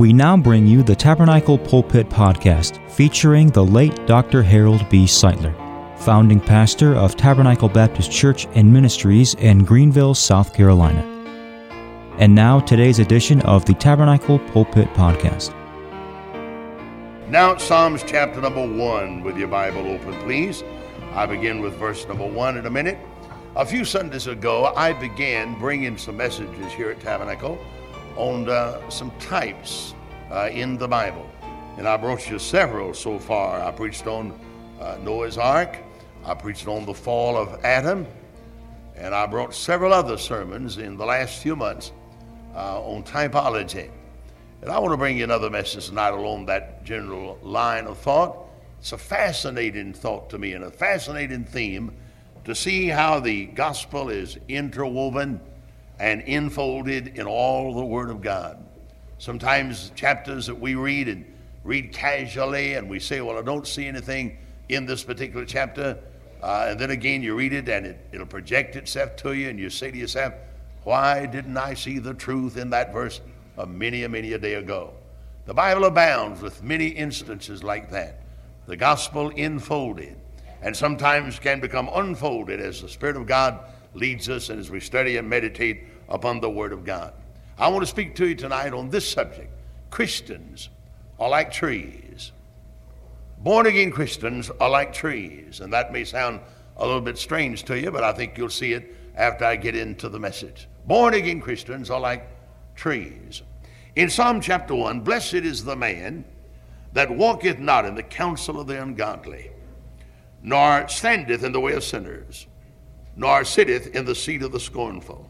We now bring you the Tabernacle Pulpit Podcast featuring the late Dr. Harold B. Sightler, founding pastor of Tabernacle Baptist Church and Ministries in Greenville, South Carolina. And now, today's edition of the Tabernacle Pulpit Podcast. Now, Psalms chapter number one, with your Bible open, please. I begin with verse number one in a minute. A few Sundays ago, I began bringing some messages here at Tabernacle on uh, some types uh, in the Bible. And I brought you several so far. I preached on uh, Noah's Ark, I preached on the fall of Adam, and I brought several other sermons in the last few months uh, on typology. And I want to bring you another message tonight along that general line of thought. It's a fascinating thought to me and a fascinating theme to see how the gospel is interwoven and enfolded in all the Word of God. Sometimes chapters that we read and read casually, and we say, Well, I don't see anything in this particular chapter. Uh, and then again, you read it and it, it'll project itself to you, and you say to yourself, Why didn't I see the truth in that verse a many, a many a day ago? The Bible abounds with many instances like that. The gospel enfolded, and sometimes can become unfolded as the Spirit of God leads us and as we study and meditate upon the Word of God. I want to speak to you tonight on this subject. Christians are like trees. Born again Christians are like trees. And that may sound a little bit strange to you, but I think you'll see it after I get into the message. Born again Christians are like trees. In Psalm chapter 1, blessed is the man that walketh not in the counsel of the ungodly, nor standeth in the way of sinners, nor sitteth in the seat of the scornful.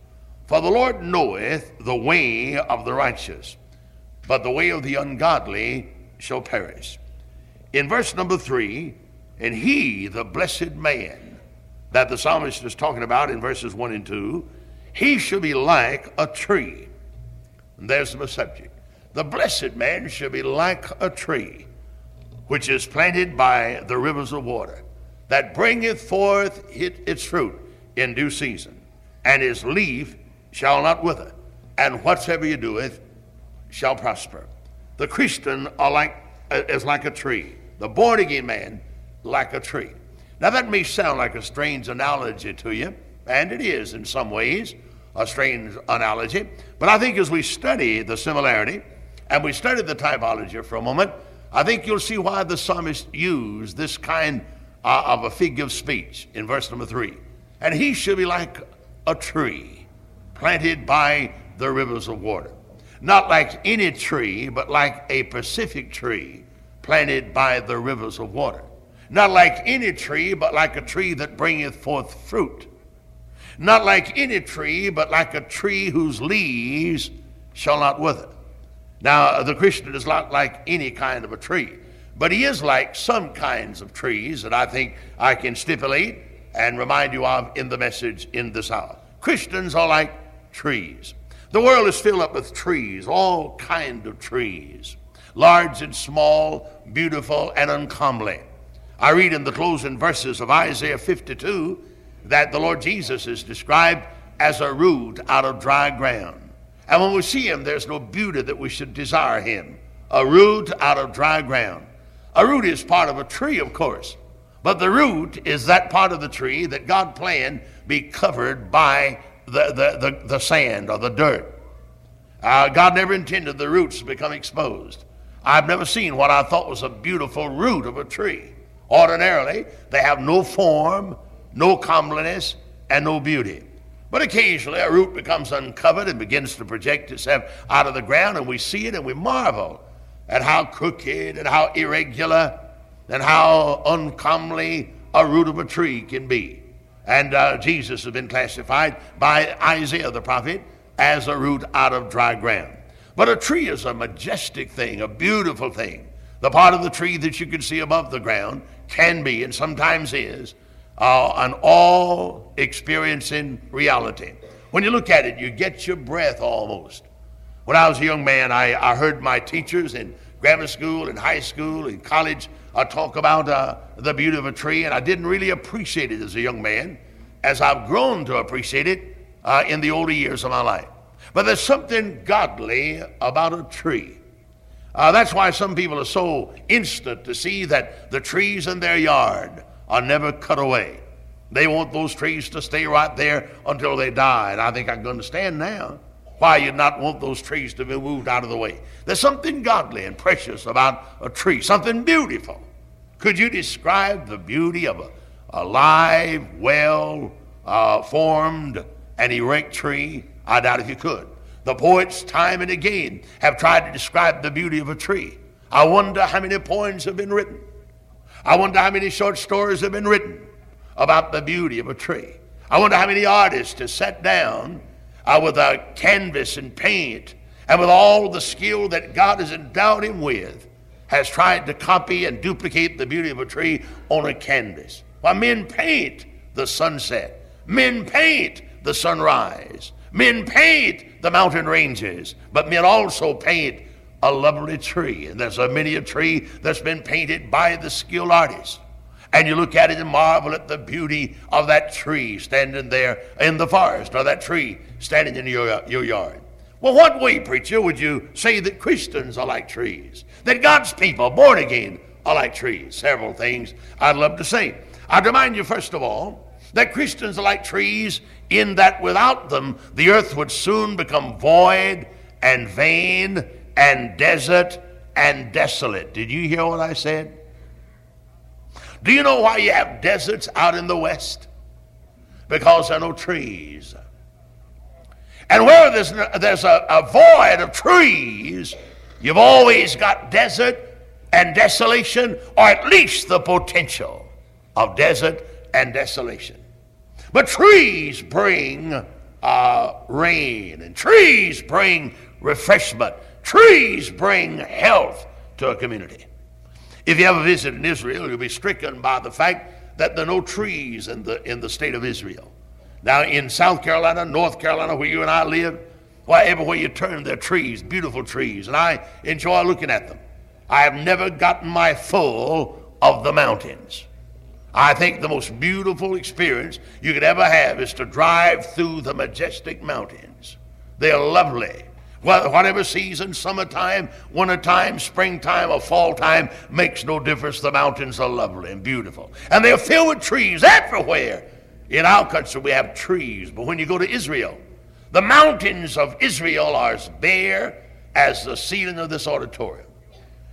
For the Lord knoweth the way of the righteous, but the way of the ungodly shall perish. In verse number three, and he, the blessed man, that the psalmist is talking about in verses one and two, he shall be like a tree. And there's the subject. The blessed man shall be like a tree, which is planted by the rivers of water, that bringeth forth its fruit in due season, and his leaf shall not wither, and whatsoever you doeth shall prosper. The Christian are like, uh, is like a tree. The born again man, like a tree. Now, that may sound like a strange analogy to you, and it is in some ways a strange analogy. But I think as we study the similarity and we study the typology for a moment, I think you'll see why the psalmist used this kind uh, of a figure of speech in verse number three. And he shall be like a tree planted by the rivers of water. Not like any tree, but like a Pacific tree planted by the rivers of water. Not like any tree, but like a tree that bringeth forth fruit. Not like any tree, but like a tree whose leaves shall not wither. Now, the Christian is not like any kind of a tree, but he is like some kinds of trees that I think I can stipulate and remind you of in the message in this hour. Christians are like trees. The world is filled up with trees, all kind of trees, large and small, beautiful and uncomely. I read in the closing verses of Isaiah 52 that the Lord Jesus is described as a root out of dry ground. And when we see him, there's no beauty that we should desire him. A root out of dry ground. A root is part of a tree, of course, but the root is that part of the tree that God planned be covered by the, the, the, the sand or the dirt. Uh, God never intended the roots to become exposed. I've never seen what I thought was a beautiful root of a tree. Ordinarily, they have no form, no comeliness, and no beauty. But occasionally, a root becomes uncovered and begins to project itself out of the ground, and we see it and we marvel at how crooked and how irregular and how uncomely a root of a tree can be. And uh, Jesus has been classified by Isaiah the prophet as a root out of dry ground. But a tree is a majestic thing, a beautiful thing. The part of the tree that you can see above the ground can be, and sometimes is, uh, an all experiencing reality. When you look at it, you get your breath almost. When I was a young man, I, I heard my teachers in grammar school and high school and college uh, talk about uh, the beauty of a tree, and I didn't really appreciate it as a young man, as I've grown to appreciate it uh, in the older years of my life. But there's something godly about a tree. Uh, that's why some people are so instant to see that the trees in their yard are never cut away. They want those trees to stay right there until they die. And I think I can understand now why you'd not want those trees to be moved out of the way. There's something godly and precious about a tree, something beautiful. Could you describe the beauty of a, a live, well uh, formed, and erect tree? I doubt if you could. The poets, time and again, have tried to describe the beauty of a tree. I wonder how many poems have been written. I wonder how many short stories have been written about the beauty of a tree. I wonder how many artists have sat down uh, with a canvas and paint and with all the skill that God has endowed him with, has tried to copy and duplicate the beauty of a tree on a canvas. While men paint the sunset, men paint the sunrise, men paint the mountain ranges, but men also paint a lovely tree. And there's a many a tree that's been painted by the skilled artist. And you look at it and marvel at the beauty of that tree standing there in the forest, or that tree standing in your, your yard. Well, what way, preacher, would you say that Christians are like trees? That God's people, born again, are like trees? Several things I'd love to say. I'd remind you, first of all, that Christians are like trees in that without them, the earth would soon become void and vain and desert and desolate. Did you hear what I said? Do you know why you have deserts out in the west? Because there are no trees. And where there's, there's a, a void of trees, you've always got desert and desolation, or at least the potential of desert and desolation. But trees bring uh, rain, and trees bring refreshment, trees bring health to a community. If you ever visit in Israel, you'll be stricken by the fact that there are no trees in the, in the state of Israel. Now, in South Carolina, North Carolina, where you and I live, why, everywhere you turn, there are trees, beautiful trees, and I enjoy looking at them. I have never gotten my full of the mountains. I think the most beautiful experience you could ever have is to drive through the majestic mountains. They are lovely. Whatever season, summertime, wintertime, springtime, or fall time, makes no difference. The mountains are lovely and beautiful. And they're filled with trees everywhere. In our country, we have trees. But when you go to Israel, the mountains of Israel are as bare as the ceiling of this auditorium.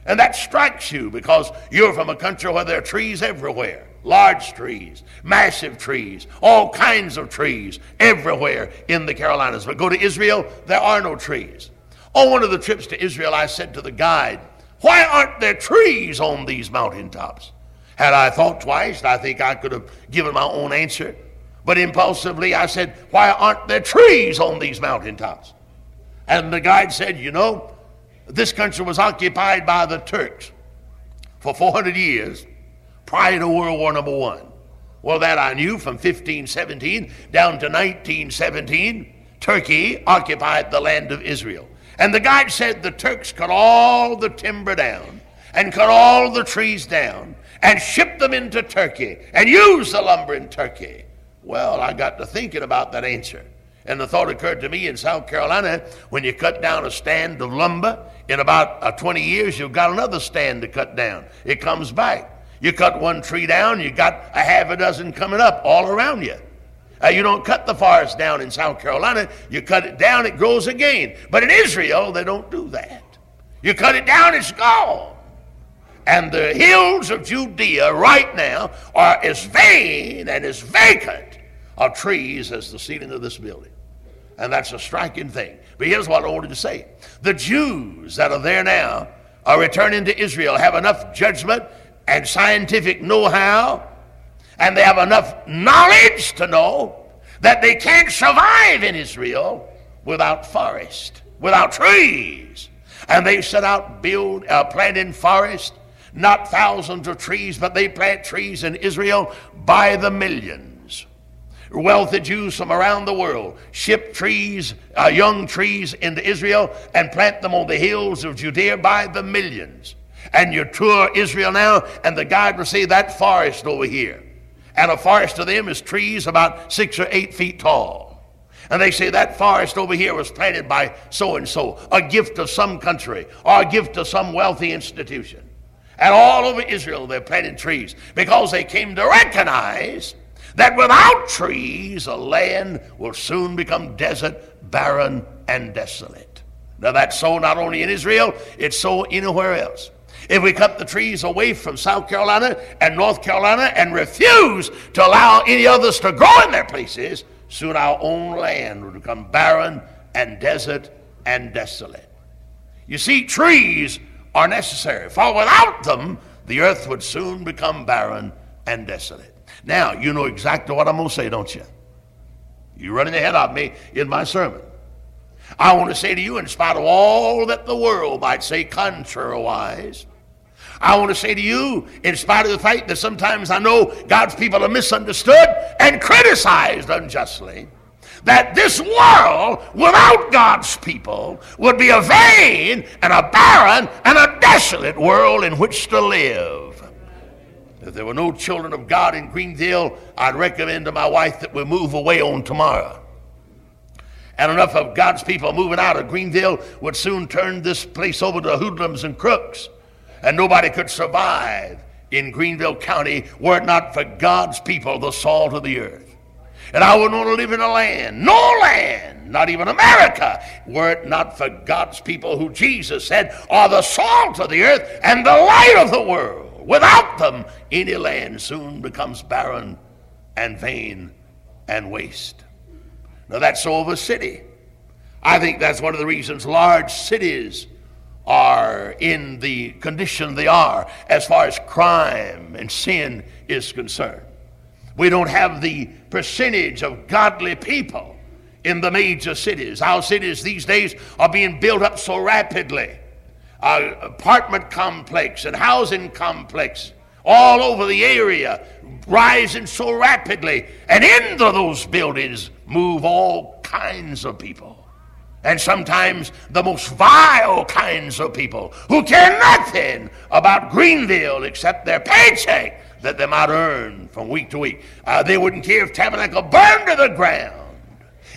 And that strikes you because you're from a country where there are trees everywhere large trees, massive trees, all kinds of trees everywhere in the Carolinas. But go to Israel, there are no trees. On one of the trips to Israel, I said to the guide, Why aren't there trees on these mountaintops? Had I thought twice, I think I could have given my own answer. But impulsively, I said, Why aren't there trees on these mountaintops? And the guide said, You know, this country was occupied by the Turks for 400 years prior to World War Number One. Well, that I knew from 1517 down to 1917, Turkey occupied the land of Israel. And the guide said the Turks cut all the timber down and cut all the trees down and shipped them into Turkey and used the lumber in Turkey. Well, I got to thinking about that answer. And the thought occurred to me in South Carolina when you cut down a stand of lumber, in about uh, 20 years, you've got another stand to cut down. It comes back. You cut one tree down, you got a half a dozen coming up all around you. Uh, you don't cut the forest down in South Carolina. You cut it down, it grows again. But in Israel, they don't do that. You cut it down, it's gone. And the hills of Judea right now are as vain and as vacant of trees as the ceiling of this building. And that's a striking thing. But here's what I wanted to say the Jews that are there now are returning to Israel, have enough judgment and scientific know how, and they have enough knowledge to know that they can't survive in Israel without forest. without trees. And they set out build, uh, planting forest, not thousands of trees, but they plant trees in Israel by the millions. Wealthy Jews from around the world ship trees, uh, young trees into Israel and plant them on the hills of Judea by the millions. And you tour Israel now, and the guide will see that forest over here. And a forest to them is trees about six or eight feet tall. And they say that forest over here was planted by so and so, a gift of some country or a gift of some wealthy institution. And all over Israel they're planting trees because they came to recognize that without trees a land will soon become desert, barren, and desolate. Now that's so not only in Israel, it's so anywhere else. If we cut the trees away from South Carolina and North Carolina and refuse to allow any others to grow in their places, soon our own land will become barren and desert and desolate. You see, trees are necessary, for without them, the earth would soon become barren and desolate. Now, you know exactly what I'm going to say, don't you? You're running ahead of me in my sermon. I want to say to you, in spite of all that the world might say contrariwise, I want to say to you, in spite of the fact that sometimes I know God's people are misunderstood and criticized unjustly, that this world without God's people would be a vain and a barren and a desolate world in which to live. If there were no children of God in Greenville, I'd recommend to my wife that we move away on tomorrow. And enough of God's people moving out of Greenville would soon turn this place over to hoodlums and crooks and nobody could survive in Greenville County were it not for God's people, the salt of the earth. And I wouldn't want to live in a land, no land, not even America, were it not for God's people who Jesus said are the salt of the earth and the light of the world. Without them, any land soon becomes barren and vain and waste. Now, that's so of a city. I think that's one of the reasons large cities are in the condition they are as far as crime and sin is concerned. We don't have the percentage of godly people in the major cities. Our cities these days are being built up so rapidly. Our apartment complex and housing complex all over the area rising so rapidly. And into those buildings move all kinds of people and sometimes the most vile kinds of people who care nothing about Greenville except their paycheck that they might earn from week to week. Uh, they wouldn't care if Tabernacle burned to the ground.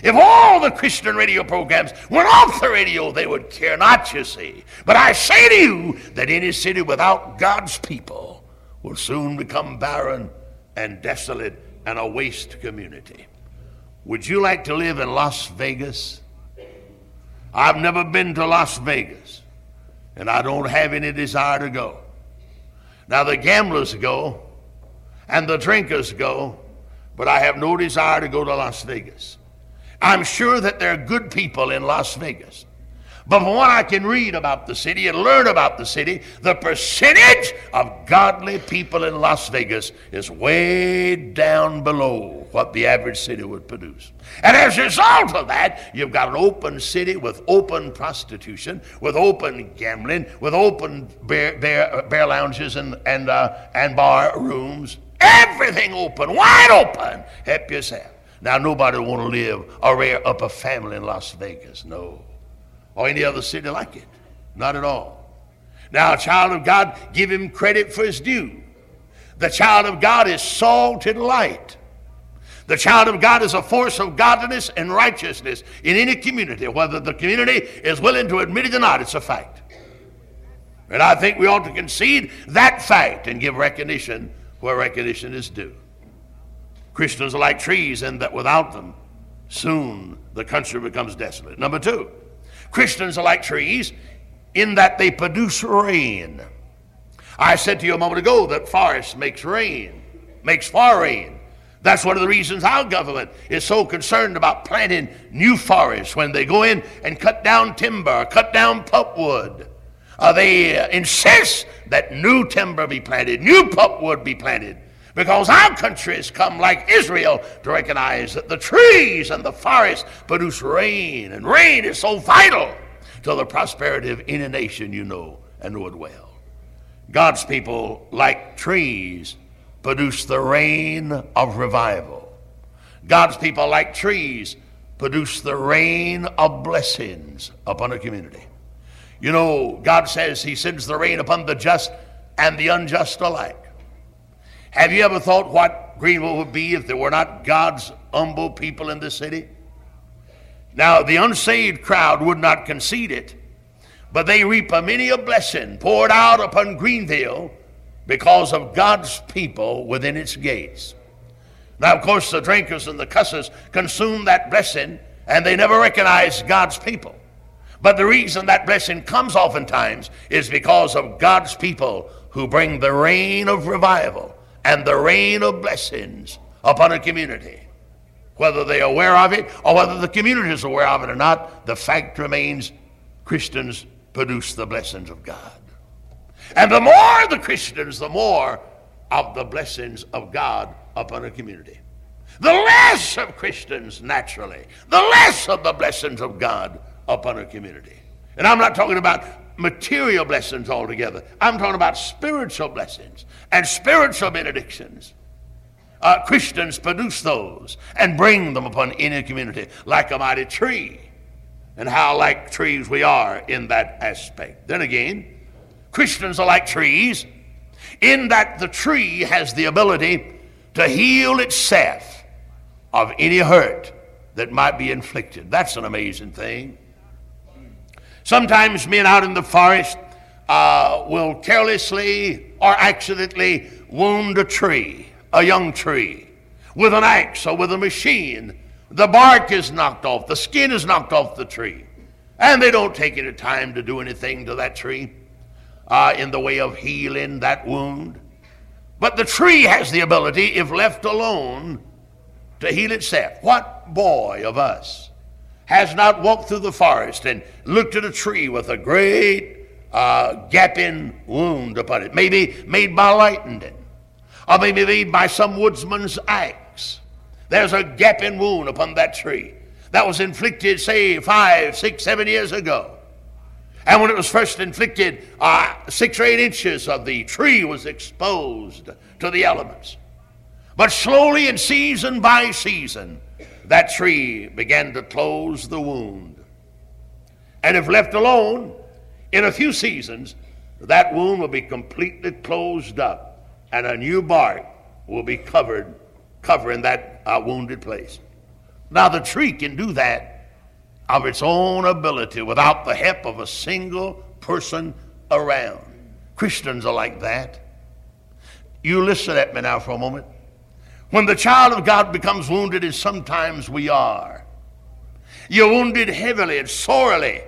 If all the Christian radio programs went off the radio, they would care not, you see. But I say to you that any city without God's people will soon become barren and desolate and a waste community. Would you like to live in Las Vegas? I've never been to Las Vegas, and I don't have any desire to go. Now, the gamblers go, and the drinkers go, but I have no desire to go to Las Vegas. I'm sure that there are good people in Las Vegas. But from what I can read about the city and learn about the city, the percentage of godly people in Las Vegas is way down below what the average city would produce. And as a result of that, you've got an open city with open prostitution, with open gambling, with open bear, bear, bear lounges and, and, uh, and bar rooms. Everything open, wide open. Help yourself. Now, nobody want to live a rare upper family in Las Vegas. No or any other city like it. Not at all. Now, a child of God, give him credit for his due. The child of God is salt and light. The child of God is a force of godliness and righteousness in any community. Whether the community is willing to admit it or not, it's a fact. And I think we ought to concede that fact and give recognition where recognition is due. Christians are like trees, and that without them, soon the country becomes desolate. Number two, Christians are like trees in that they produce rain. I said to you a moment ago that forest makes rain, makes far rain. That's one of the reasons our government is so concerned about planting new forests when they go in and cut down timber, cut down pulpwood. Uh, they uh, insist that new timber be planted, new pulpwood be planted, because our country has come like Israel to recognize that the trees and the forests produce rain, and rain is so vital to the prosperity of any nation you know and know it well. God's people, like trees, produce the rain of revival. God's people, like trees, produce the rain of blessings upon a community. You know, God says He sends the rain upon the just and the unjust alike. Have you ever thought what Greenville would be if there were not God's humble people in the city? Now, the unsaved crowd would not concede it, but they reap a many a blessing poured out upon Greenville because of God's people within its gates. Now, of course, the drinkers and the cussers consume that blessing and they never recognize God's people. But the reason that blessing comes oftentimes is because of God's people who bring the rain of revival and the rain of blessings upon a community. Whether they're aware of it or whether the community is aware of it or not, the fact remains Christians produce the blessings of God. And the more the Christians, the more of the blessings of God upon a community. The less of Christians, naturally, the less of the blessings of God upon a community. And I'm not talking about material blessings altogether. I'm talking about spiritual blessings and spiritual benedictions. Uh, Christians produce those and bring them upon any community like a mighty tree. And how like trees we are in that aspect. Then again, Christians are like trees in that the tree has the ability to heal itself of any hurt that might be inflicted. That's an amazing thing. Sometimes men out in the forest uh, will carelessly or accidentally wound a tree, a young tree, with an axe or with a machine. The bark is knocked off, the skin is knocked off the tree, and they don't take any time to do anything to that tree uh, in the way of healing that wound. But the tree has the ability, if left alone, to heal itself. What boy of us has not walked through the forest and looked at a tree with a great uh, gaping wound upon it, maybe made by lightning, or maybe made by some woodsman's axe. There's a gaping wound upon that tree that was inflicted, say, five, six, seven years ago. And when it was first inflicted, uh, six or eight inches of the tree was exposed to the elements. But slowly, and season by season, that tree began to close the wound. And if left alone, in a few seasons, that wound will be completely closed up, and a new bark will be covered, covering that uh, wounded place. Now, the tree can do that of its own ability without the help of a single person around. Christians are like that. You listen at me now for a moment. When the child of God becomes wounded, as sometimes we are, you're wounded heavily and sorely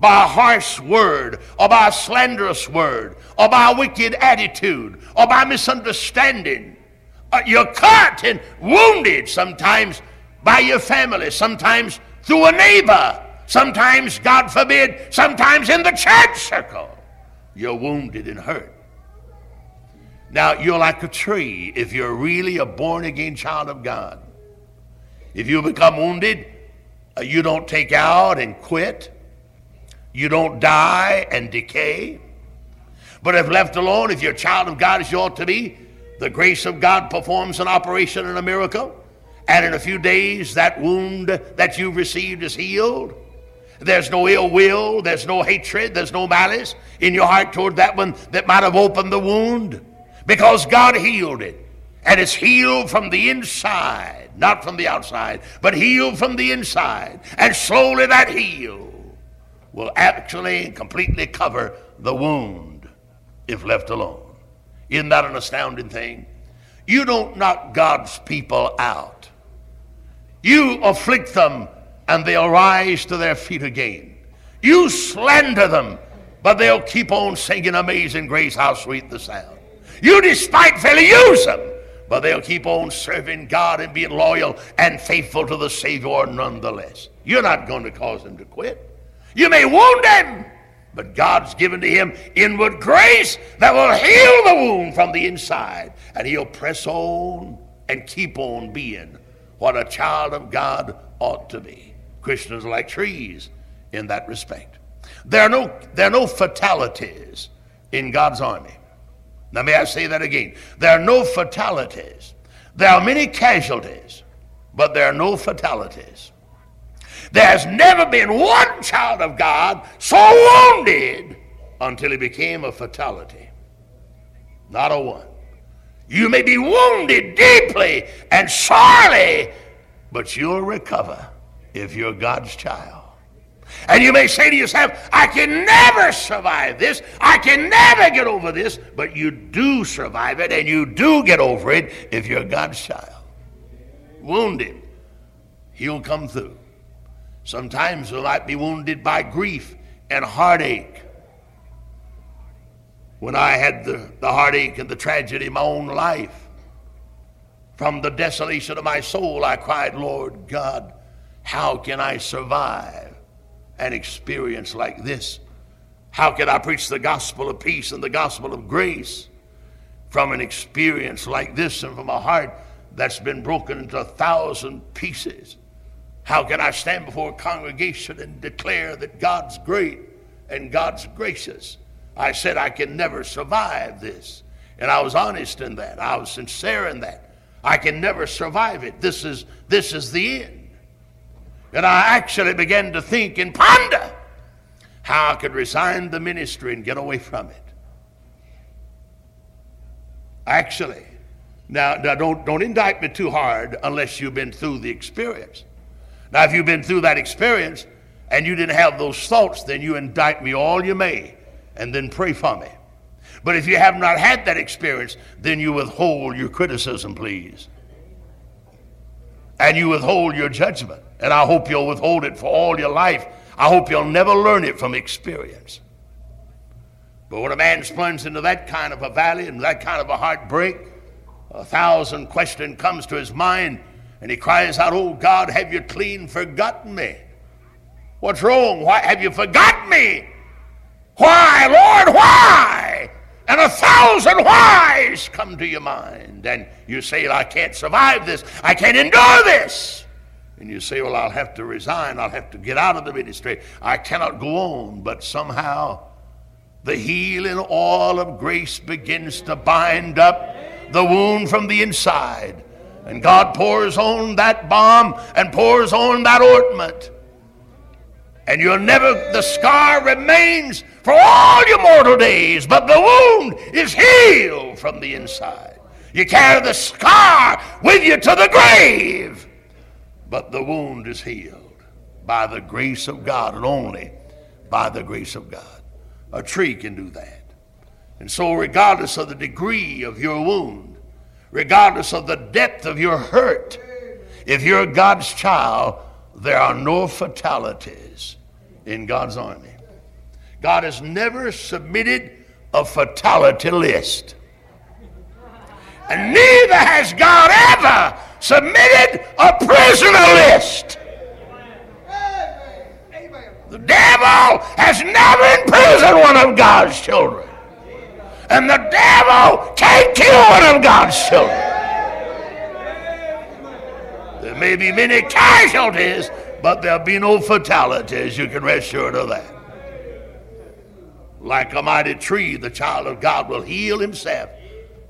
by a harsh word, or by a slanderous word, or by a wicked attitude, or by misunderstanding. Uh, you're cut and wounded sometimes by your family, sometimes through a neighbor, sometimes, God forbid, sometimes in the church circle. You're wounded and hurt. Now, you're like a tree if you're really a born again child of God. If you become wounded, uh, you don't take out and quit. You don't die and decay. But if left alone, if you're a child of God as you ought to be, the grace of God performs an operation and a miracle. And in a few days, that wound that you've received is healed. There's no ill will, there's no hatred, there's no malice in your heart toward that one that might have opened the wound because God healed it. And it's healed from the inside, not from the outside, but healed from the inside. And slowly that heal will actually completely cover the wound if left alone. Isn't that an astounding thing? You don't knock God's people out. You afflict them and they'll rise to their feet again. You slander them, but they'll keep on singing Amazing Grace, how sweet the sound. You despitefully use them, but they'll keep on serving God and being loyal and faithful to the Savior nonetheless. You're not going to cause them to quit. You may wound them, but God's given to him inward grace that will heal the wound from the inside, and he'll press on and keep on being what a child of God ought to be. Christians are like trees in that respect. There are no, there are no fatalities in God's army. Now, may I say that again? There are no fatalities. There are many casualties, but there are no fatalities. There has never been one child of God so wounded until he became a fatality. Not a one. You may be wounded deeply and sorely, but you'll recover if you're God's child. And you may say to yourself, I can never survive this. I can never get over this. But you do survive it and you do get over it if you're God's child. Wounded, He'll come through. Sometimes we might be wounded by grief and heartache. When I had the, the heartache and the tragedy in my own life, from the desolation of my soul, I cried, Lord God, how can I survive? An experience like this? How can I preach the gospel of peace and the gospel of grace from an experience like this and from a heart that's been broken into a thousand pieces? How can I stand before a congregation and declare that God's great and God's gracious? I said I can never survive this. And I was honest in that. I was sincere in that. I can never survive it. This is, this is the end. And I actually began to think and ponder how I could resign the ministry and get away from it. Actually, now, now don't, don't indict me too hard unless you've been through the experience. Now, if you've been through that experience and you didn't have those thoughts, then you indict me all you may and then pray for me. But if you have not had that experience, then you withhold your criticism, please. And you withhold your judgment. And I hope you'll withhold it for all your life. I hope you'll never learn it from experience. But when a man's plunged into that kind of a valley and that kind of a heartbreak, a thousand questions comes to his mind, and he cries out, Oh God, have you clean forgotten me? What's wrong? Why have you forgotten me? Why, Lord, why? And a thousand whys come to your mind, and you say, I can't survive this, I can't endure this. And you say, Well, I'll have to resign. I'll have to get out of the ministry. I cannot go on. But somehow the healing oil of grace begins to bind up the wound from the inside. And God pours on that balm and pours on that ointment. And you'll never, the scar remains for all your mortal days, but the wound is healed from the inside. You carry the scar with you to the grave but the wound is healed by the grace of God and only by the grace of God. A tree can do that. And so, regardless of the degree of your wound, regardless of the depth of your hurt, if you're God's child, there are no fatalities in God's army. God has never submitted a fatality list. And neither has God ever submitted a prisoner list. The devil has never imprisoned one of God's children. And the devil can't kill one of God's children. There may be many casualties, but there'll be no fatalities. You can rest assured of that. Like a mighty tree, the child of God will heal himself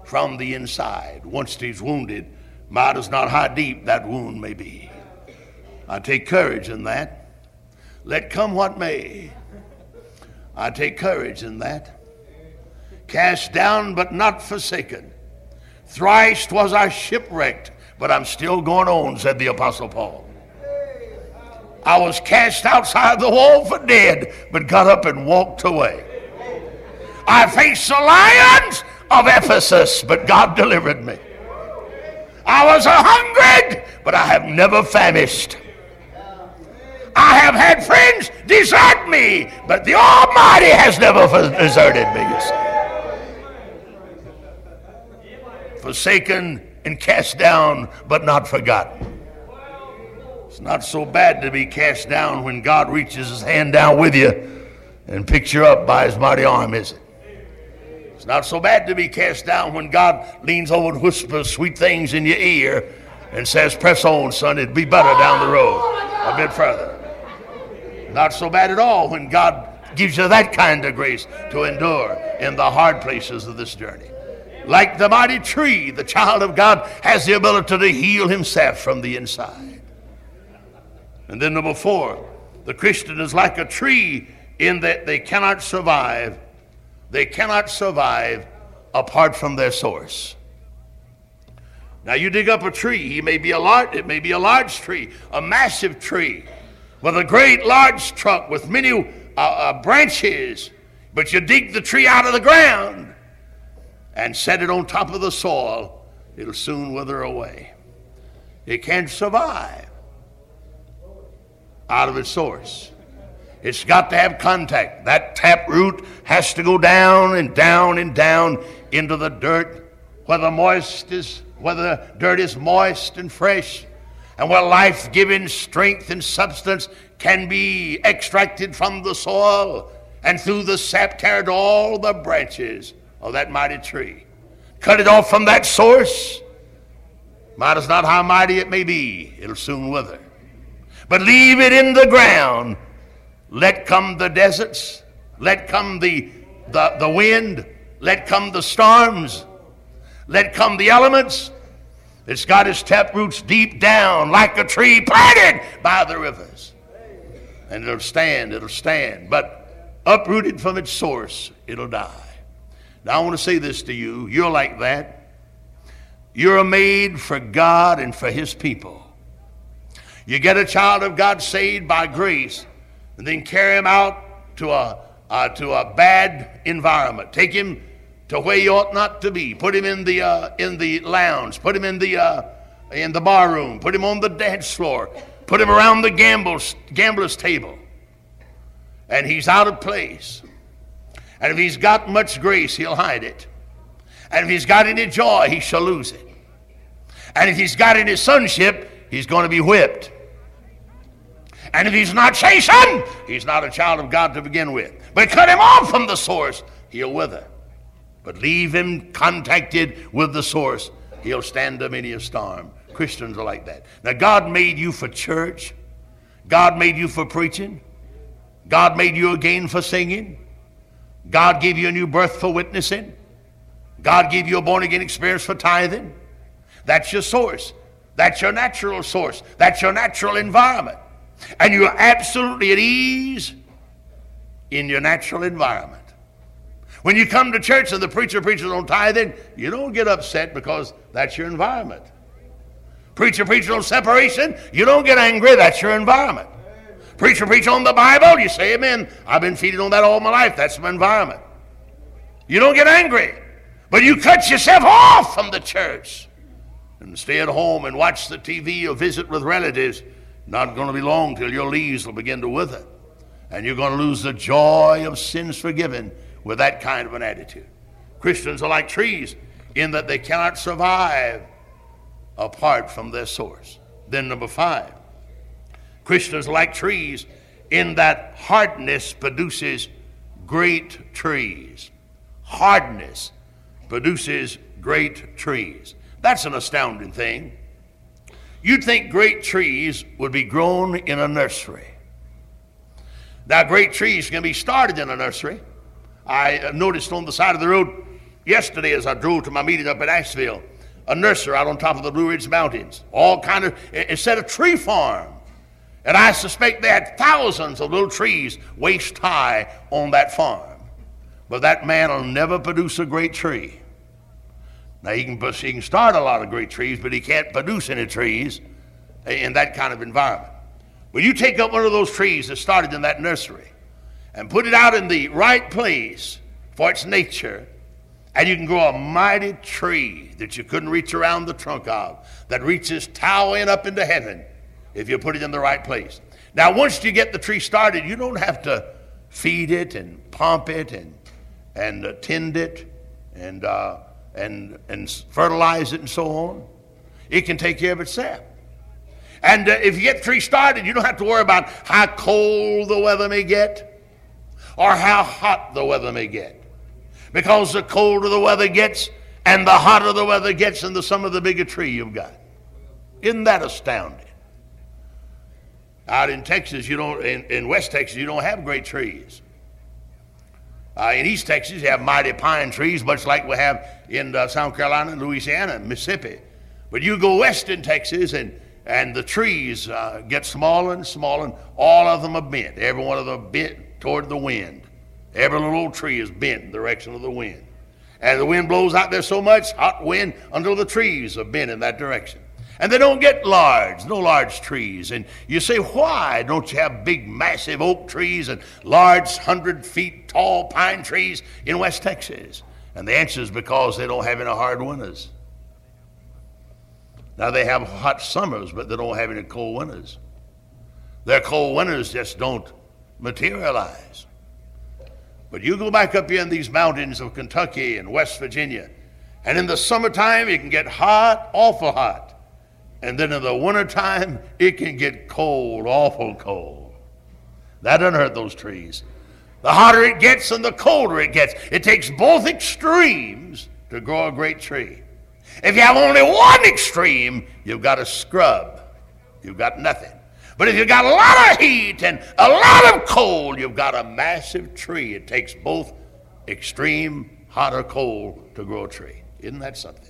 from the inside once he's wounded matters not how deep that wound may be. I take courage in that. Let come what may. I take courage in that. Cast down but not forsaken. Thrice was I shipwrecked, but I'm still going on, said the Apostle Paul. I was cast outside the wall for dead, but got up and walked away. I faced the lions of Ephesus, but God delivered me. I was a hungry, but I have never famished. I have had friends desert me, but the Almighty has never deserted me, Forsaken and cast down, but not forgotten. Not so bad to be cast down when God reaches his hand down with you and picks you up by his mighty arm, is it? It's not so bad to be cast down when God leans over and whispers sweet things in your ear and says, Press on, son, it'd be better down the road a bit further. Not so bad at all when God gives you that kind of grace to endure in the hard places of this journey. Like the mighty tree, the child of God has the ability to heal himself from the inside. And then, number four, the Christian is like a tree in that they cannot survive. They cannot survive apart from their source. Now you dig up a tree. He may be a large, it may be a large tree, a massive tree, with a great large trunk with many uh, uh, branches. But you dig the tree out of the ground and set it on top of the soil, it'll soon wither away. It can't survive out of its source. It's got to have contact. That tap root has to go down and down and down into the dirt where the moist is, where the dirt is moist and fresh, and where life-giving strength and substance can be extracted from the soil and through the sap carried all the branches of that mighty tree. Cut it off from that source, matters not how mighty it may be, it'll soon wither. But leave it in the ground let come the deserts. Let come the, the, the wind. Let come the storms. Let come the elements. It's got its tap roots deep down like a tree planted by the rivers. And it'll stand, it'll stand. But uprooted from its source, it'll die. Now, I want to say this to you. You're like that. You're made for God and for His people. You get a child of God saved by grace and then carry him out to a, uh, to a bad environment. Take him to where he ought not to be. Put him in the, uh, in the lounge. Put him in the, uh, in the bar room. Put him on the dance floor. Put him around the gambler's table. And he's out of place. And if he's got much grace, he'll hide it. And if he's got any joy, he shall lose it. And if he's got any sonship, he's going to be whipped. And if he's not chastened, he's not a child of God to begin with. But cut him off from the source, he'll wither. But leave him contacted with the source, he'll stand up many a storm. Christians are like that. Now, God made you for church. God made you for preaching. God made you again for singing. God gave you a new birth for witnessing. God gave you a born again experience for tithing. That's your source. That's your natural source. That's your natural environment and you're absolutely at ease in your natural environment. When you come to church and the preacher preaches on tithing, you don't get upset because that's your environment. Preacher preaches on separation, you don't get angry, that's your environment. Preacher preaches on the Bible, you say amen. I've been feeding on that all my life, that's my environment. You don't get angry, but you cut yourself off from the church and stay at home and watch the TV or visit with relatives not going to be long till your leaves will begin to wither. And you're going to lose the joy of sins forgiven with that kind of an attitude. Christians are like trees in that they cannot survive apart from their source. Then, number five, Christians are like trees in that hardness produces great trees. Hardness produces great trees. That's an astounding thing. You'd think great trees would be grown in a nursery. Now, great trees can be started in a nursery. I noticed on the side of the road yesterday as I drove to my meeting up at Asheville, a nursery out on top of the Blue Ridge Mountains. All kind of, instead of tree farm. And I suspect they had thousands of little trees waist high on that farm. But that man will never produce a great tree. Now, he can, he can start a lot of great trees, but he can't produce any trees in that kind of environment. But you take up one of those trees that started in that nursery and put it out in the right place for its nature, and you can grow a mighty tree that you couldn't reach around the trunk of, that reaches towering up into heaven if you put it in the right place. Now, once you get the tree started, you don't have to feed it and pump it and, and uh, tend it and uh, and, and fertilize it and so on. It can take care of itself. And uh, if you get tree started, you don't have to worry about how cold the weather may get or how hot the weather may get. Because the colder the weather gets and the hotter the weather gets, and the summer the bigger tree you've got. Isn't that astounding? Out in Texas, you don't, in, in West Texas, you don't have great trees. Uh, in East Texas, you have mighty pine trees, much like we have in uh, South Carolina, Louisiana, Mississippi. But you go west in Texas, and, and the trees uh, get smaller and smaller, and all of them are bent. Every one of them bent toward the wind. Every little old tree is bent in the direction of the wind. And the wind blows out there so much, hot wind, until the trees are bent in that direction. And they don't get large, no large trees. And you say, why don't you have big, massive oak trees and large, hundred feet tall pine trees in West Texas? And the answer is because they don't have any hard winters. Now they have hot summers, but they don't have any cold winters. Their cold winters just don't materialize. But you go back up here in these mountains of Kentucky and West Virginia, and in the summertime it can get hot, awful hot. And then in the wintertime it can get cold, awful cold. That doesn't hurt those trees. The hotter it gets and the colder it gets. It takes both extremes to grow a great tree. If you have only one extreme, you've got a scrub. You've got nothing. But if you've got a lot of heat and a lot of cold, you've got a massive tree. It takes both extreme hot or cold to grow a tree. Isn't that something?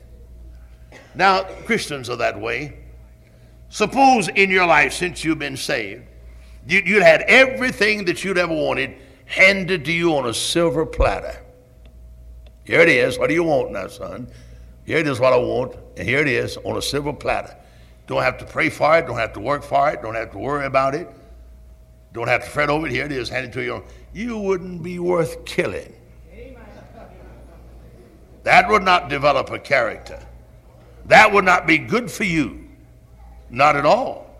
Now, Christians are that way. Suppose in your life, since you've been saved, you, would had everything that you'd ever wanted handed to you on a silver platter. Here it is. What do you want now, son? Here it is what I want, and here it is on a silver platter. Don't have to pray for it. Don't have to work for it. Don't have to worry about it. Don't have to fret over it. Here it is, handed to you. You wouldn't be worth killing. That would not develop a character. That would not be good for you. Not at all.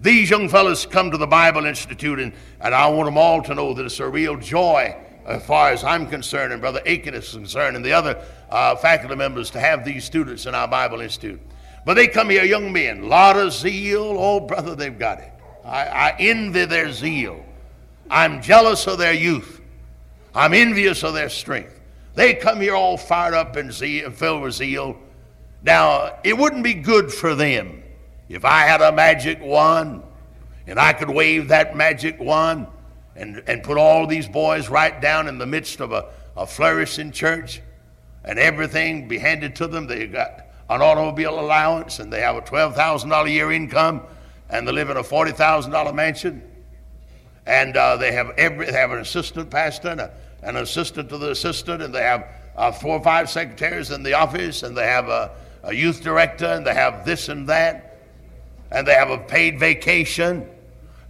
These young fellows come to the Bible Institute, and, and I want them all to know that it's a real joy, as far as I'm concerned, and Brother Aiken is concerned, and the other uh, faculty members, to have these students in our Bible Institute. But they come here, young men, lot of zeal. Oh, brother, they've got it. I, I envy their zeal. I'm jealous of their youth. I'm envious of their strength. They come here all fired up and zeal, filled with zeal. Now, it wouldn't be good for them if I had a magic wand and I could wave that magic wand and, and put all these boys right down in the midst of a, a flourishing church and everything be handed to them. They got an automobile allowance and they have a $12,000 a year income and they live in a $40,000 mansion. And uh, they, have every, they have an assistant pastor and a, an assistant to the assistant, and they have uh, four or five secretaries in the office, and they have a, a youth director, and they have this and that, and they have a paid vacation,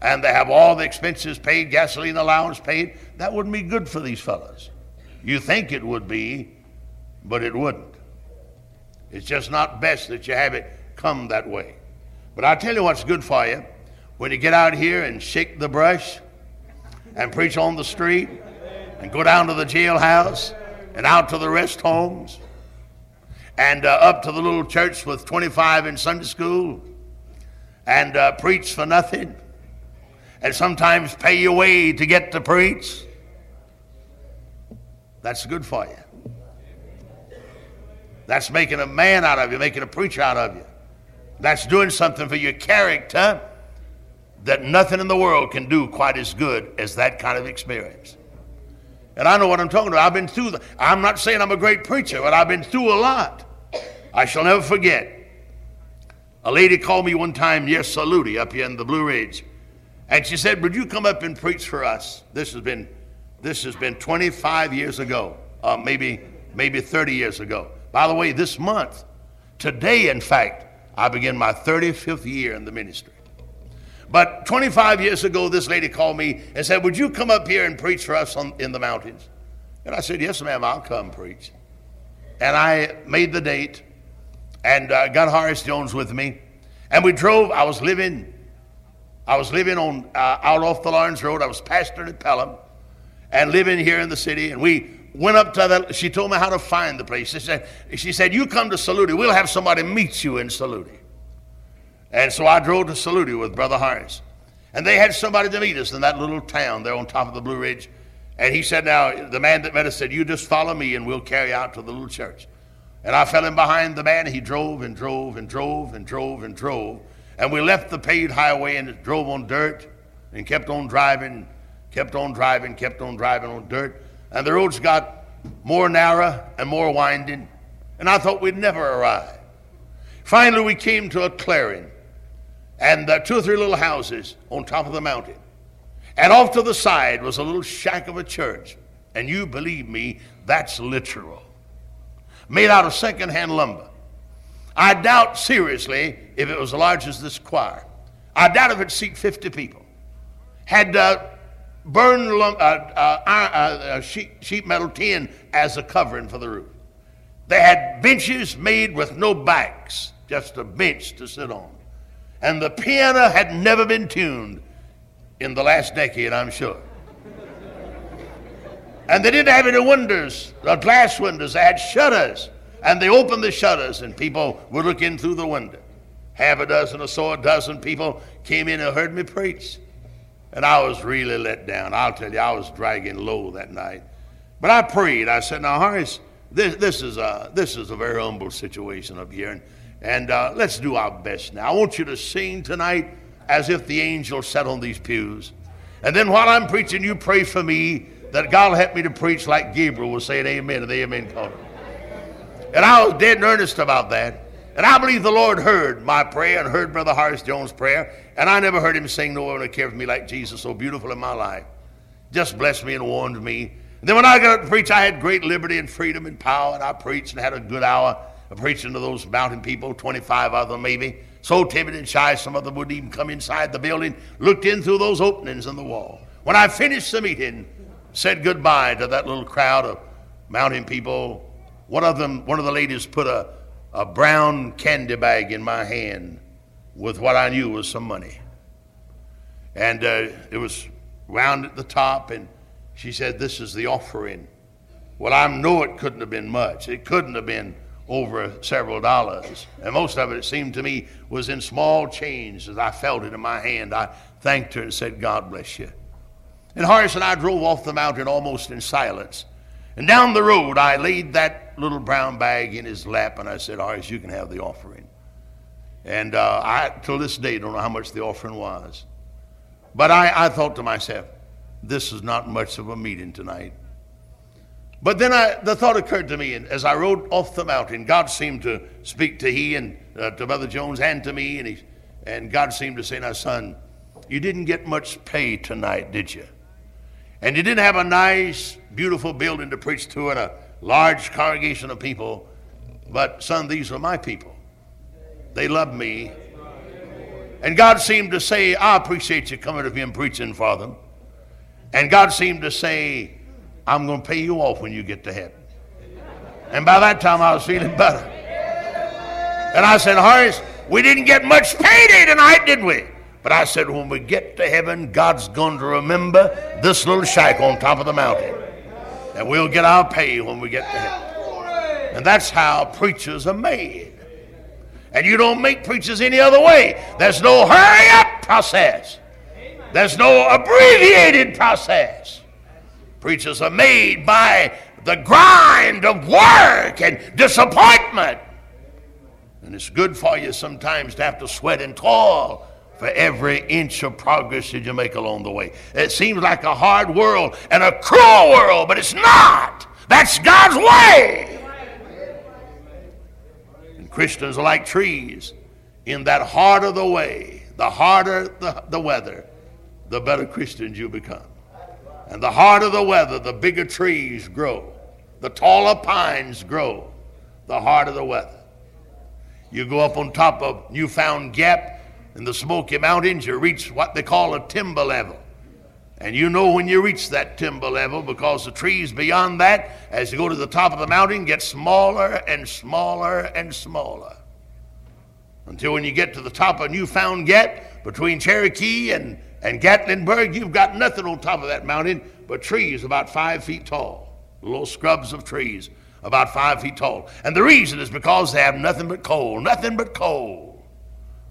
and they have all the expenses paid, gasoline allowance paid. That wouldn't be good for these fellows. You think it would be, but it wouldn't. It's just not best that you have it come that way. But I'll tell you what's good for you when you get out here and shake the brush and preach on the street and go down to the jailhouse and out to the rest homes and uh, up to the little church with 25 in Sunday school and uh, preach for nothing and sometimes pay your way to get to preach. That's good for you. That's making a man out of you, making a preacher out of you. That's doing something for your character that nothing in the world can do quite as good as that kind of experience. And I know what I'm talking about. I've been through the, I'm not saying I'm a great preacher, but I've been through a lot. I shall never forget. A lady called me one time yes, Saluda up here in the Blue Ridge. And she said, Would you come up and preach for us? This has been this has been 25 years ago, uh, maybe maybe 30 years ago. By the way, this month, today, in fact, I begin my 35th year in the ministry. But 25 years ago, this lady called me and said, Would you come up here and preach for us on, in the mountains? And I said, Yes, ma'am, I'll come preach. And I made the date and uh, got Horace Jones with me. And we drove, I was living, I was living on uh, out off the Lawrence Road. I was pastoring at Pelham and living here in the city. And we went up to that. She told me how to find the place. She said, she said, You come to Saluda. We'll have somebody meet you in Saluda. And so I drove to Saluda with Brother Horace. And they had somebody to meet us in that little town there on top of the Blue Ridge. And he said, Now, the man that met us said, You just follow me and we'll carry out to the little church. And I fell in behind the man. He drove and drove and drove and drove and drove. And we left the paved highway and drove on dirt and kept on driving, kept on driving, kept on driving on dirt and the roads got more narrow and more winding, and I thought we'd never arrive. Finally, we came to a clearing, and uh, two or three little houses on top of the mountain. And off to the side was a little shack of a church. And you believe me, that's literal. Made out of secondhand lumber. I doubt seriously if it was as large as this choir. I doubt if it'd seat 50 people. Had uh, burned uh, uh, uh, uh, sheet, sheet metal tin as a covering for the roof. They had benches made with no backs, just a bench to sit on. And the piano had never been tuned in the last decade, I'm sure. And they didn't have any windows, uh, glass windows. They had shutters. And they opened the shutters, and people would look in through the window. Half a dozen or so, a dozen people came in and heard me preach. And I was really let down. I'll tell you, I was dragging low that night. But I prayed. I said, Now, Horace, this, this, is, a, this is a very humble situation up here. And, and uh, let's do our best now. I want you to sing tonight as if the angels sat on these pews. And then while I'm preaching, you pray for me that God will help me to preach like Gabriel was saying amen and the amen called. And I was dead earnest about that. And I believe the Lord heard my prayer and heard Brother Horace Jones' prayer. And I never heard him sing No one would care for me like Jesus, so beautiful in my life. Just blessed me and warned me. And then when I got to preach, I had great liberty and freedom and power. And I preached and had a good hour of preaching to those mountain people, 25 of them maybe. So timid and shy, some of them wouldn't even come inside the building, looked in through those openings in the wall. When I finished the meeting, said goodbye to that little crowd of mountain people. One of them, one of the ladies put a, a brown candy bag in my hand with what I knew was some money. And uh, it was round at the top, and she said, This is the offering. Well, I know it couldn't have been much. It couldn't have been over several dollars. And most of it, it seemed to me, was in small change. As I felt it in my hand, I thanked her and said, God bless you. And Horace and I drove off the mountain almost in silence. And down the road, I laid that little brown bag in his lap and I said, Horace, you can have the offering. And uh, I, till this day, don't know how much the offering was. But I, I thought to myself, this is not much of a meeting tonight. But then I, the thought occurred to me, and as I rode off the mountain, God seemed to speak to he and uh, to Brother Jones and to me, and, he, and God seemed to say, "Now, son, you didn't get much pay tonight, did you?" And you didn't have a nice, beautiful building to preach to and a large congregation of people. But, son, these are my people. They love me. And God seemed to say, I appreciate you coming to me and preaching for them. And God seemed to say, I'm going to pay you off when you get to heaven. And by that time, I was feeling better. And I said, Horace, we didn't get much payday tonight, did we? But I said, when we get to heaven, God's going to remember this little shack on top of the mountain. And we'll get our pay when we get to heaven. And that's how preachers are made. And you don't make preachers any other way. There's no hurry up process, there's no abbreviated process. Preachers are made by the grind of work and disappointment. And it's good for you sometimes to have to sweat and toil for every inch of progress that you make along the way. It seems like a hard world and a cruel world, but it's not. That's God's way. And Christians are like trees. In that harder the way, the harder the, the weather, the better Christians you become. And the harder the weather, the bigger trees grow. The taller pines grow, the harder the weather. You go up on top of Newfound Gap, in the Smoky Mountains, you reach what they call a timber level. And you know when you reach that timber level because the trees beyond that, as you go to the top of the mountain, get smaller and smaller and smaller. Until when you get to the top of Newfound Gap, between Cherokee and, and Gatlinburg, you've got nothing on top of that mountain but trees about five feet tall. Little scrubs of trees about five feet tall. And the reason is because they have nothing but coal, nothing but coal.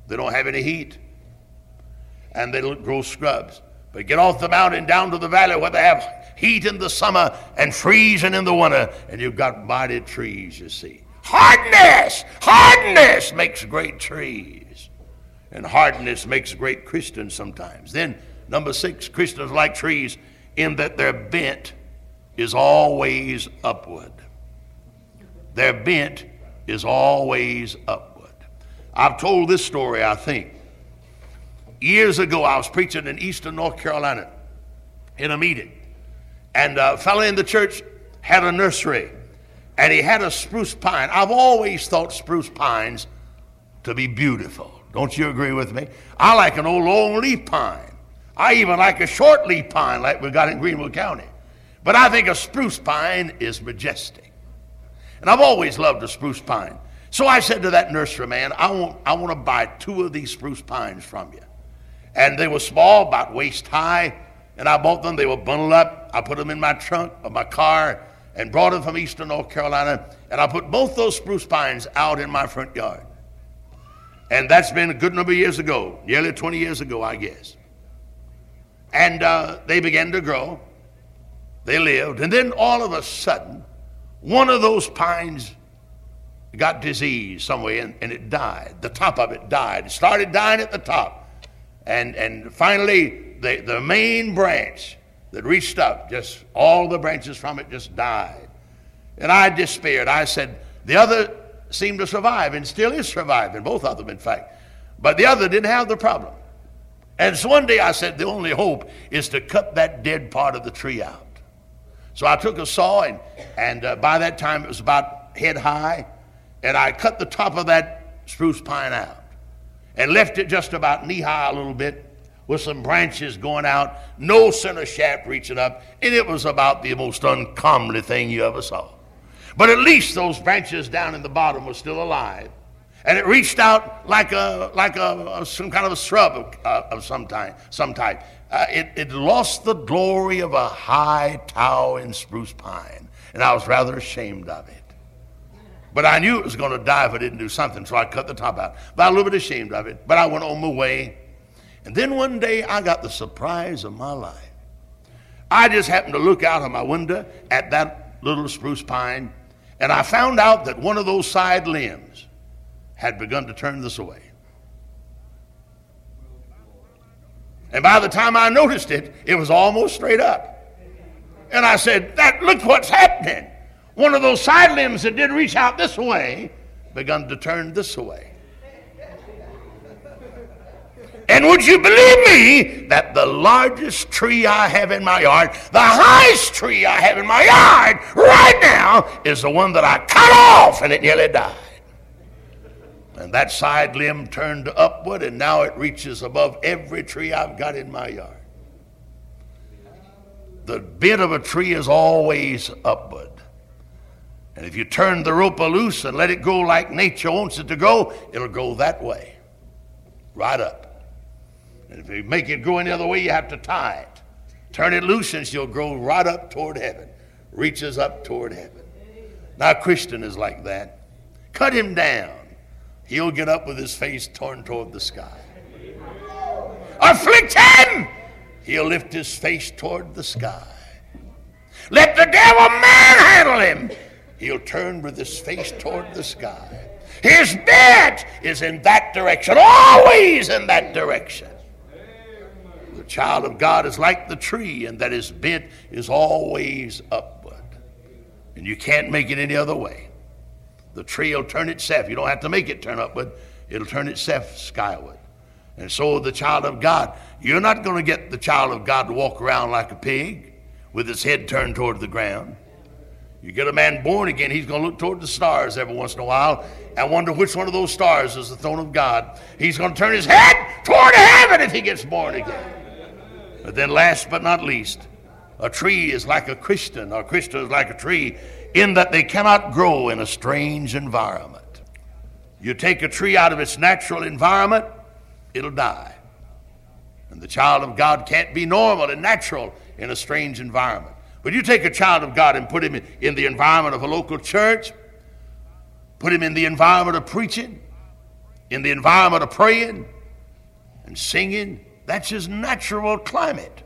They don't have any heat. And they don't grow scrubs. But get off the mountain down to the valley where they have heat in the summer and freezing in the winter, and you've got mighty trees, you see. Hardness! Hardness makes great trees. And hardness makes great Christians sometimes. Then, number six, Christians like trees in that they're bent is always upward. Their bent is always upward. I've told this story, I think. Years ago, I was preaching in eastern North Carolina in a meeting, and a fellow in the church had a nursery, and he had a spruce pine. I've always thought spruce pines to be beautiful. Don't you agree with me? I like an old long leaf pine. I even like a short leaf pine like we got in Greenwood County. But I think a spruce pine is majestic. And I've always loved a spruce pine. So I said to that nurseryman, I want, I want to buy two of these spruce pines from you. And they were small, about waist high, and I bought them. They were bundled up. I put them in my trunk of my car and brought them from eastern North Carolina. And I put both those spruce pines out in my front yard. And that's been a good number of years ago, nearly 20 years ago, I guess. And uh, they began to grow. They lived. And then all of a sudden, one of those pines got disease somewhere and, and it died. The top of it died. It started dying at the top. And, and finally, the, the main branch that reached up, just all the branches from it just died. And I despaired. I said, the other seemed to survive and still is surviving, both of them, in fact. But the other didn't have the problem. And so one day I said, the only hope is to cut that dead part of the tree out. So I took a saw, and, and uh, by that time it was about head high, and I cut the top of that spruce pine out and left it just about knee high a little bit with some branches going out, no center shaft reaching up, and it was about the most uncomely thing you ever saw. But at least those branches down in the bottom were still alive. And it reached out like a like a, some kind of a shrub of, uh, of some type. Some type. Uh, it, it lost the glory of a high towering spruce pine, and I was rather ashamed of it. But I knew it was going to die if I didn't do something, so I cut the top out. But I was a little bit ashamed of it. But I went on my way. And then one day I got the surprise of my life. I just happened to look out of my window at that little spruce pine, and I found out that one of those side limbs had begun to turn this way. And by the time I noticed it, it was almost straight up. And I said, that, look what's happening. One of those side limbs that did reach out this way begun to turn this way. And would you believe me that the largest tree I have in my yard, the highest tree I have in my yard right now, is the one that I cut off and it nearly died. And that side limb turned upward, and now it reaches above every tree I've got in my yard. The bit of a tree is always upward. And if you turn the rope loose and let it go like nature wants it to go, it'll go that way, right up. And if you make it go any other way, you have to tie it. Turn it loose and she'll grow right up toward heaven, reaches up toward heaven. Now, Christian is like that. Cut him down. He'll get up with his face torn toward the sky. Afflict him. He'll lift his face toward the sky. Let the devil manhandle him. He'll turn with his face toward the sky. His bent is in that direction, always in that direction The child of God is like the tree, and that his bent is always upward. And you can't make it any other way. The tree will turn itself. You don't have to make it turn upward, it'll turn itself skyward. And so, the child of God, you're not going to get the child of God to walk around like a pig with his head turned toward the ground. You get a man born again, he's going to look toward the stars every once in a while and wonder which one of those stars is the throne of God. He's going to turn his head toward heaven if he gets born again. But then, last but not least, a tree is like a Christian, or a Christian is like a tree in that they cannot grow in a strange environment. You take a tree out of its natural environment, it'll die. And the child of God can't be normal and natural in a strange environment. But you take a child of God and put him in the environment of a local church, put him in the environment of preaching, in the environment of praying and singing that's his natural climate.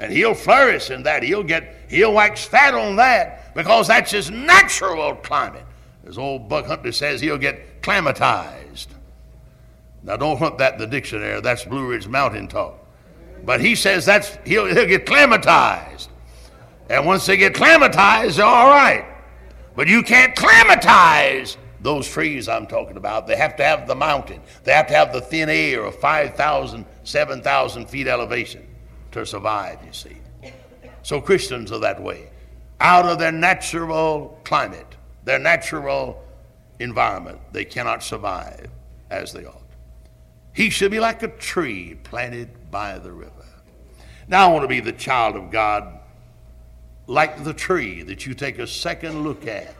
And he'll flourish in that. He'll get he'll wax fat on that because that's his natural climate. As old Buck Hunter says, he'll get climatized. Now don't hunt that in the dictionary. That's Blue Ridge Mountain talk. But he says that's he'll, he'll get climatized. And once they get climatized, they're all right. But you can't climatize those trees I'm talking about. They have to have the mountain, they have to have the thin air of 5,000, 7,000 feet elevation to survive, you see. So Christians are that way. Out of their natural climate, their natural environment, they cannot survive as they ought. He should be like a tree planted by the river. Now I want to be the child of God, like the tree that you take a second look at.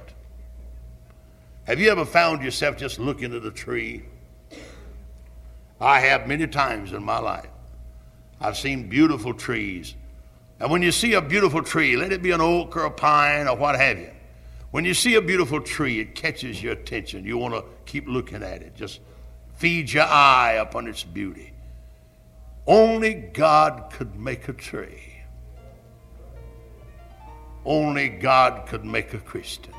Have you ever found yourself just looking at a tree? I have many times in my life. I've seen beautiful trees. And when you see a beautiful tree, let it be an oak or a pine or what have you, when you see a beautiful tree, it catches your attention. You want to keep looking at it. Just feed your eye upon its beauty. Only God could make a tree. Only God could make a Christian.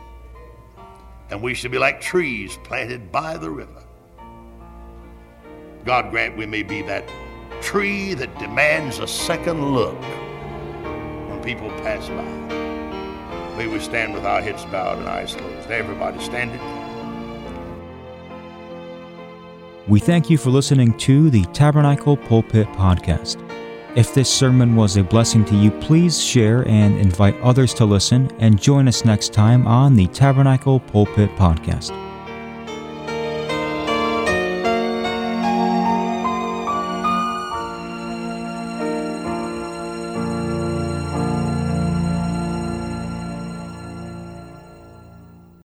And we should be like trees planted by the river. God grant we may be that tree that demands a second look when people pass by. May we stand with our heads bowed and eyes closed. Everybody standing. We thank you for listening to the Tabernacle Pulpit Podcast. If this sermon was a blessing to you, please share and invite others to listen and join us next time on the Tabernacle Pulpit Podcast.